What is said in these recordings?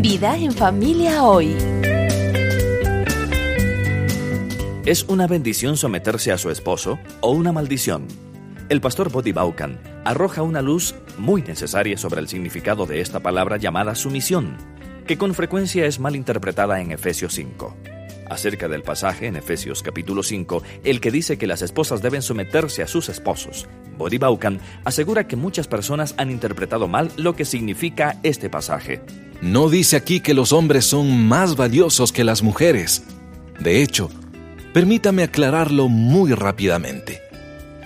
Vida en familia hoy. ¿Es una bendición someterse a su esposo o una maldición? El pastor Bodhi Baucan arroja una luz muy necesaria sobre el significado de esta palabra llamada sumisión, que con frecuencia es mal interpretada en Efesios 5. Acerca del pasaje en Efesios capítulo 5, el que dice que las esposas deben someterse a sus esposos, Bodhi Baucan asegura que muchas personas han interpretado mal lo que significa este pasaje. No dice aquí que los hombres son más valiosos que las mujeres. De hecho, Permítame aclararlo muy rápidamente.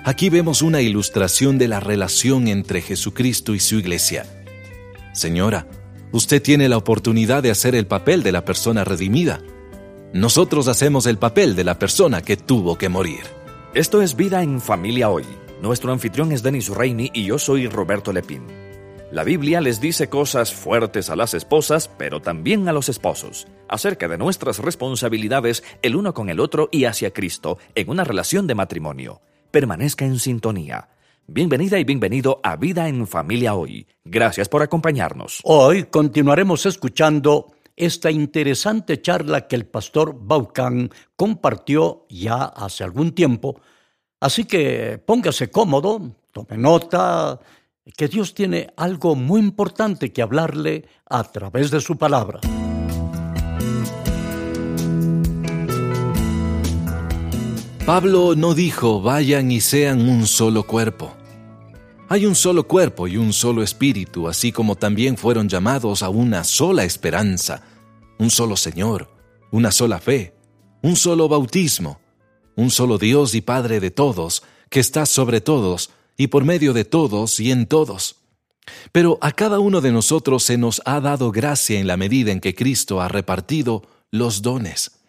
Aquí vemos una ilustración de la relación entre Jesucristo y su iglesia. Señora, usted tiene la oportunidad de hacer el papel de la persona redimida. Nosotros hacemos el papel de la persona que tuvo que morir. Esto es Vida en Familia Hoy. Nuestro anfitrión es Denis Reini y yo soy Roberto Lepín. La Biblia les dice cosas fuertes a las esposas, pero también a los esposos, acerca de nuestras responsabilidades el uno con el otro y hacia Cristo en una relación de matrimonio. Permanezca en sintonía. Bienvenida y bienvenido a Vida en Familia Hoy. Gracias por acompañarnos. Hoy continuaremos escuchando esta interesante charla que el pastor Baucan compartió ya hace algún tiempo. Así que póngase cómodo, tome nota, que Dios tiene algo muy importante que hablarle a través de su palabra. Pablo no dijo vayan y sean un solo cuerpo. Hay un solo cuerpo y un solo espíritu, así como también fueron llamados a una sola esperanza, un solo Señor, una sola fe, un solo bautismo, un solo Dios y Padre de todos, que está sobre todos, y por medio de todos y en todos. Pero a cada uno de nosotros se nos ha dado gracia en la medida en que Cristo ha repartido los dones.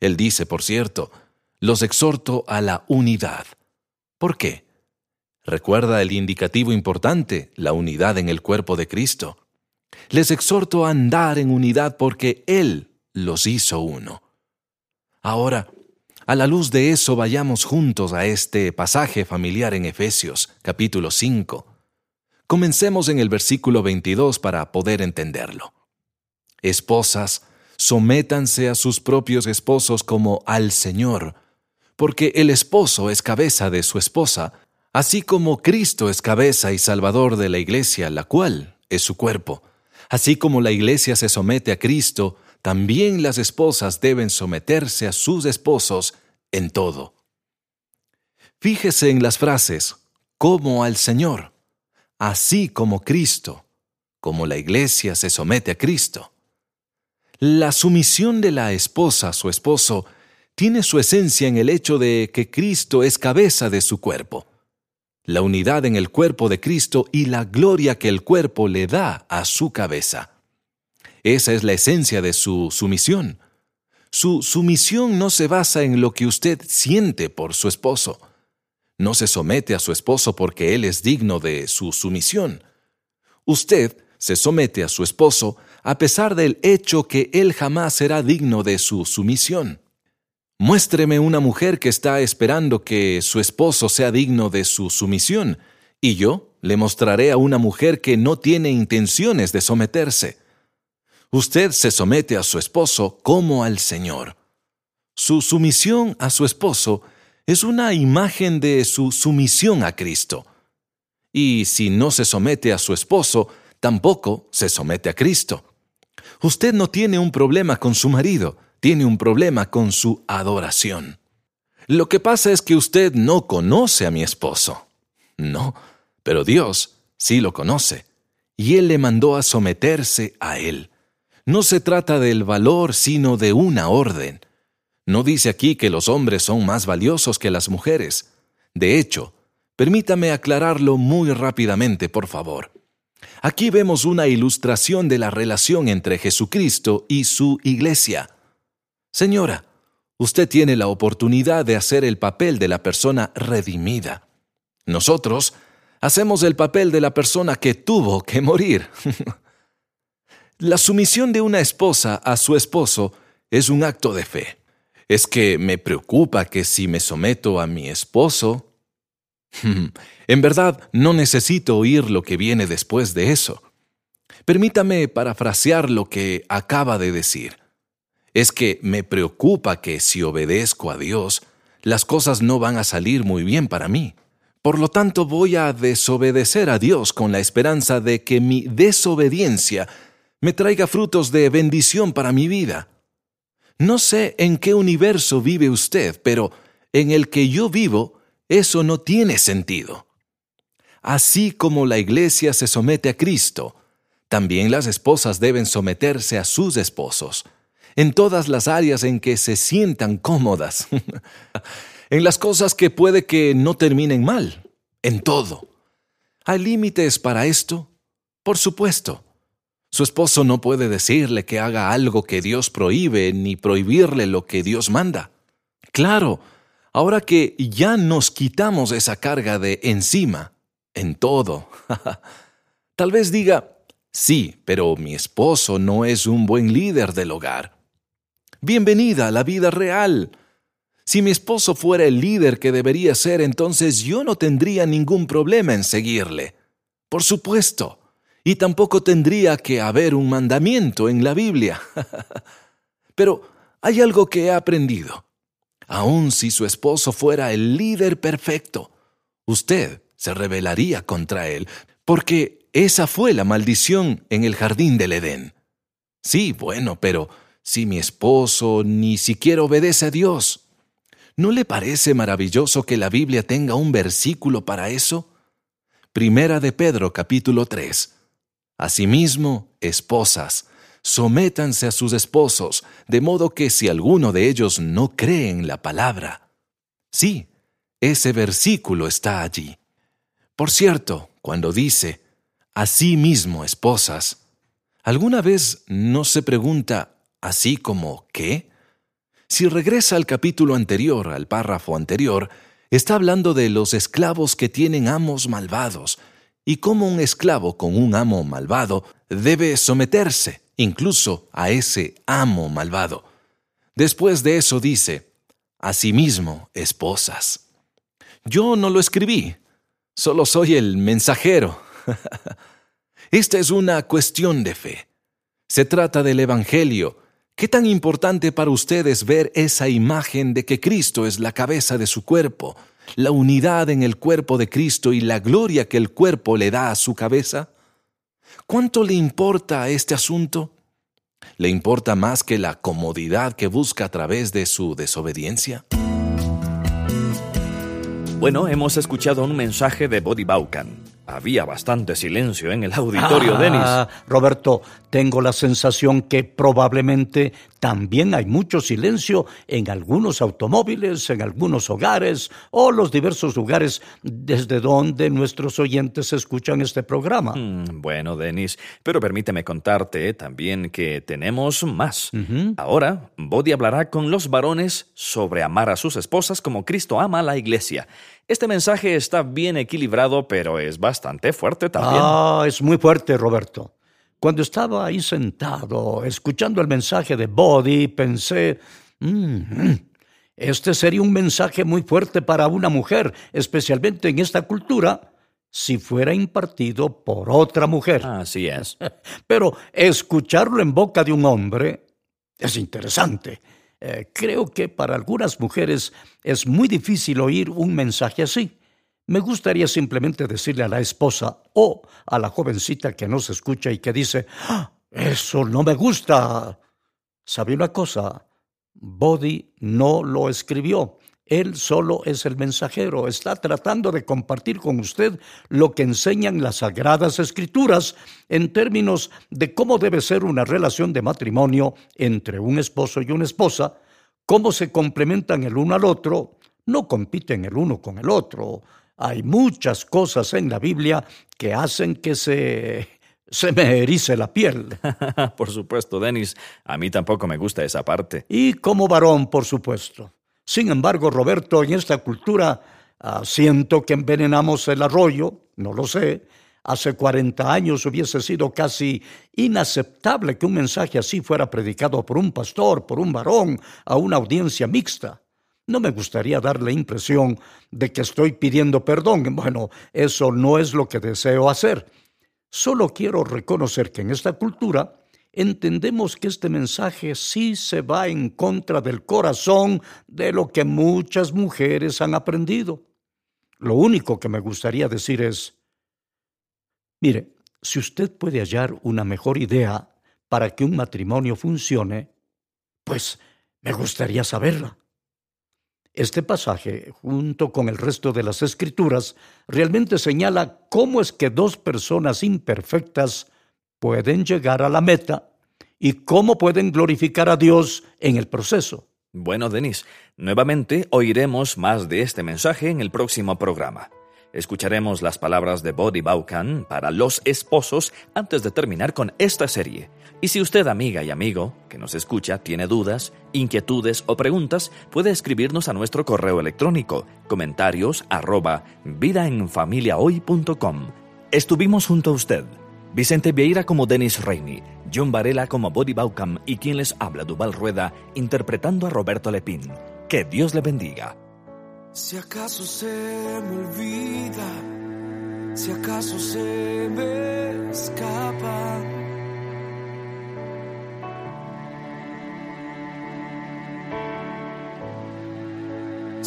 Él dice, por cierto, los exhorto a la unidad. ¿Por qué? Recuerda el indicativo importante, la unidad en el cuerpo de Cristo. Les exhorto a andar en unidad porque Él los hizo uno. Ahora, a la luz de eso vayamos juntos a este pasaje familiar en Efesios, capítulo 5. Comencemos en el versículo 22 para poder entenderlo. Esposas, sométanse a sus propios esposos como al Señor, porque el esposo es cabeza de su esposa, así como Cristo es cabeza y salvador de la iglesia, la cual es su cuerpo. Así como la iglesia se somete a Cristo, también las esposas deben someterse a sus esposos en todo. Fíjese en las frases como al Señor, así como Cristo, como la iglesia se somete a Cristo. La sumisión de la esposa a su esposo tiene su esencia en el hecho de que Cristo es cabeza de su cuerpo, la unidad en el cuerpo de Cristo y la gloria que el cuerpo le da a su cabeza. Esa es la esencia de su sumisión. Su sumisión no se basa en lo que usted siente por su esposo. No se somete a su esposo porque él es digno de su sumisión. Usted se somete a su esposo a pesar del hecho que él jamás será digno de su sumisión. Muéstreme una mujer que está esperando que su esposo sea digno de su sumisión, y yo le mostraré a una mujer que no tiene intenciones de someterse. Usted se somete a su esposo como al Señor. Su sumisión a su esposo es una imagen de su sumisión a Cristo. Y si no se somete a su esposo, tampoco se somete a Cristo. Usted no tiene un problema con su marido, tiene un problema con su adoración. Lo que pasa es que usted no conoce a mi esposo. No, pero Dios sí lo conoce, y Él le mandó a someterse a Él. No se trata del valor, sino de una orden. No dice aquí que los hombres son más valiosos que las mujeres. De hecho, permítame aclararlo muy rápidamente, por favor. Aquí vemos una ilustración de la relación entre Jesucristo y su iglesia. Señora, usted tiene la oportunidad de hacer el papel de la persona redimida. Nosotros hacemos el papel de la persona que tuvo que morir. La sumisión de una esposa a su esposo es un acto de fe. Es que me preocupa que si me someto a mi esposo... en verdad, no necesito oír lo que viene después de eso. Permítame parafrasear lo que acaba de decir. Es que me preocupa que si obedezco a Dios, las cosas no van a salir muy bien para mí. Por lo tanto, voy a desobedecer a Dios con la esperanza de que mi desobediencia me traiga frutos de bendición para mi vida. No sé en qué universo vive usted, pero en el que yo vivo, eso no tiene sentido. Así como la iglesia se somete a Cristo, también las esposas deben someterse a sus esposos, en todas las áreas en que se sientan cómodas, en las cosas que puede que no terminen mal, en todo. ¿Hay límites para esto? Por supuesto. Su esposo no puede decirle que haga algo que Dios prohíbe ni prohibirle lo que Dios manda. Claro, ahora que ya nos quitamos esa carga de encima, en todo. Tal vez diga, sí, pero mi esposo no es un buen líder del hogar. Bienvenida a la vida real. Si mi esposo fuera el líder que debería ser, entonces yo no tendría ningún problema en seguirle. Por supuesto y tampoco tendría que haber un mandamiento en la Biblia. Pero hay algo que he aprendido. Aun si su esposo fuera el líder perfecto, usted se rebelaría contra él, porque esa fue la maldición en el jardín del Edén. Sí, bueno, pero si mi esposo ni siquiera obedece a Dios, ¿no le parece maravilloso que la Biblia tenga un versículo para eso? Primera de Pedro capítulo 3 Asimismo, esposas, sométanse a sus esposos, de modo que si alguno de ellos no cree en la palabra. Sí, ese versículo está allí. Por cierto, cuando dice, Asimismo, esposas, ¿alguna vez no se pregunta así como qué? Si regresa al capítulo anterior, al párrafo anterior, está hablando de los esclavos que tienen amos malvados, y cómo un esclavo con un amo malvado debe someterse incluso a ese amo malvado. Después de eso dice, Asimismo, esposas. Yo no lo escribí, solo soy el mensajero. Esta es una cuestión de fe. Se trata del Evangelio. ¿Qué tan importante para ustedes ver esa imagen de que Cristo es la cabeza de su cuerpo? La unidad en el cuerpo de Cristo y la gloria que el cuerpo le da a su cabeza? ¿Cuánto le importa este asunto? ¿Le importa más que la comodidad que busca a través de su desobediencia? Bueno, hemos escuchado un mensaje de Body Baucan había bastante silencio en el auditorio, ah, Denis. Roberto, tengo la sensación que probablemente también hay mucho silencio en algunos automóviles, en algunos hogares o los diversos lugares desde donde nuestros oyentes escuchan este programa. Mm, bueno, Denis, pero permíteme contarte también que tenemos más. Ahora, Body hablará con los varones sobre amar a sus esposas como Cristo ama a la iglesia. Este mensaje está bien equilibrado, pero es bastante fuerte también. Ah, es muy fuerte, Roberto. Cuando estaba ahí sentado, escuchando el mensaje de Body, pensé, mm, este sería un mensaje muy fuerte para una mujer, especialmente en esta cultura, si fuera impartido por otra mujer. Así es. Pero escucharlo en boca de un hombre es interesante. Eh, creo que para algunas mujeres es muy difícil oír un mensaje así. Me gustaría simplemente decirle a la esposa o a la jovencita que nos escucha y que dice, ¡Ah! eso no me gusta. ¿Sabe una cosa? Body no lo escribió. Él solo es el mensajero, está tratando de compartir con usted lo que enseñan las sagradas escrituras en términos de cómo debe ser una relación de matrimonio entre un esposo y una esposa, cómo se complementan el uno al otro, no compiten el uno con el otro. Hay muchas cosas en la Biblia que hacen que se se me erice la piel. por supuesto, Denis. A mí tampoco me gusta esa parte. Y como varón, por supuesto. Sin embargo, Roberto, en esta cultura ah, siento que envenenamos el arroyo, no lo sé. Hace 40 años hubiese sido casi inaceptable que un mensaje así fuera predicado por un pastor, por un varón, a una audiencia mixta. No me gustaría dar la impresión de que estoy pidiendo perdón. Bueno, eso no es lo que deseo hacer. Solo quiero reconocer que en esta cultura entendemos que este mensaje sí se va en contra del corazón de lo que muchas mujeres han aprendido. Lo único que me gustaría decir es, mire, si usted puede hallar una mejor idea para que un matrimonio funcione, pues me gustaría saberla. Este pasaje, junto con el resto de las escrituras, realmente señala cómo es que dos personas imperfectas pueden llegar a la meta y cómo pueden glorificar a Dios en el proceso. Bueno, Denis, nuevamente oiremos más de este mensaje en el próximo programa. Escucharemos las palabras de Bodhi Baucan para los esposos antes de terminar con esta serie. Y si usted, amiga y amigo, que nos escucha, tiene dudas, inquietudes o preguntas, puede escribirnos a nuestro correo electrónico comentarios arroba vidaenfamiliahoy.com. Estuvimos junto a usted, Vicente Vieira como Denis Reini, John Varela como Bodhi Baucan y quien les habla Duval Rueda interpretando a Roberto Lepín. Que Dios le bendiga. Si acaso se me olvida, si acaso se me escapa.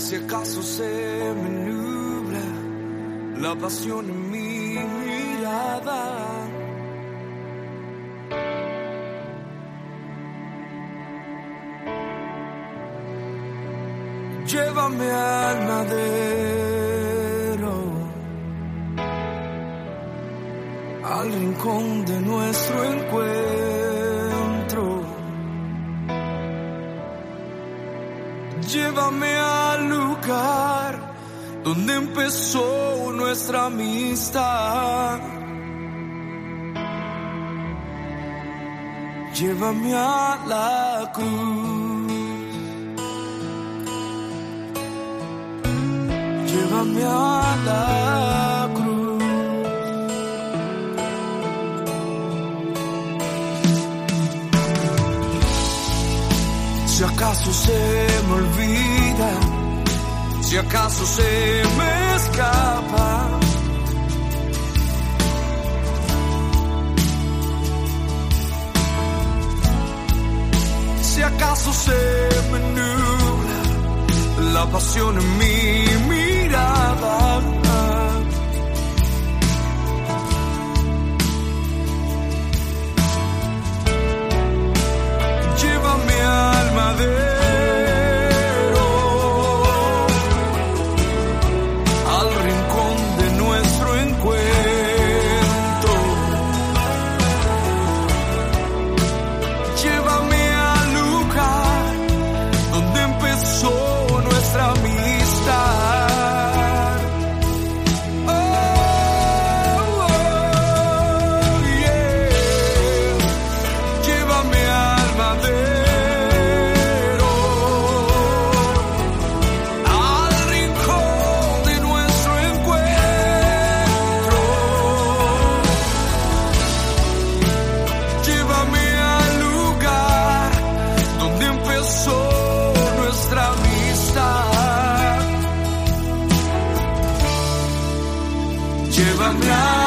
Si acaso se me nubla la pasión en mi mirada. Llévame al madero, al rincón de nuestro encuentro. Llévame al lugar donde empezó nuestra amistad. Llévame a la cruz. llévame a la acaso se me olvida, si acaso se me escapa. Si acaso se me nubla la pasión en mí Llévame hablar.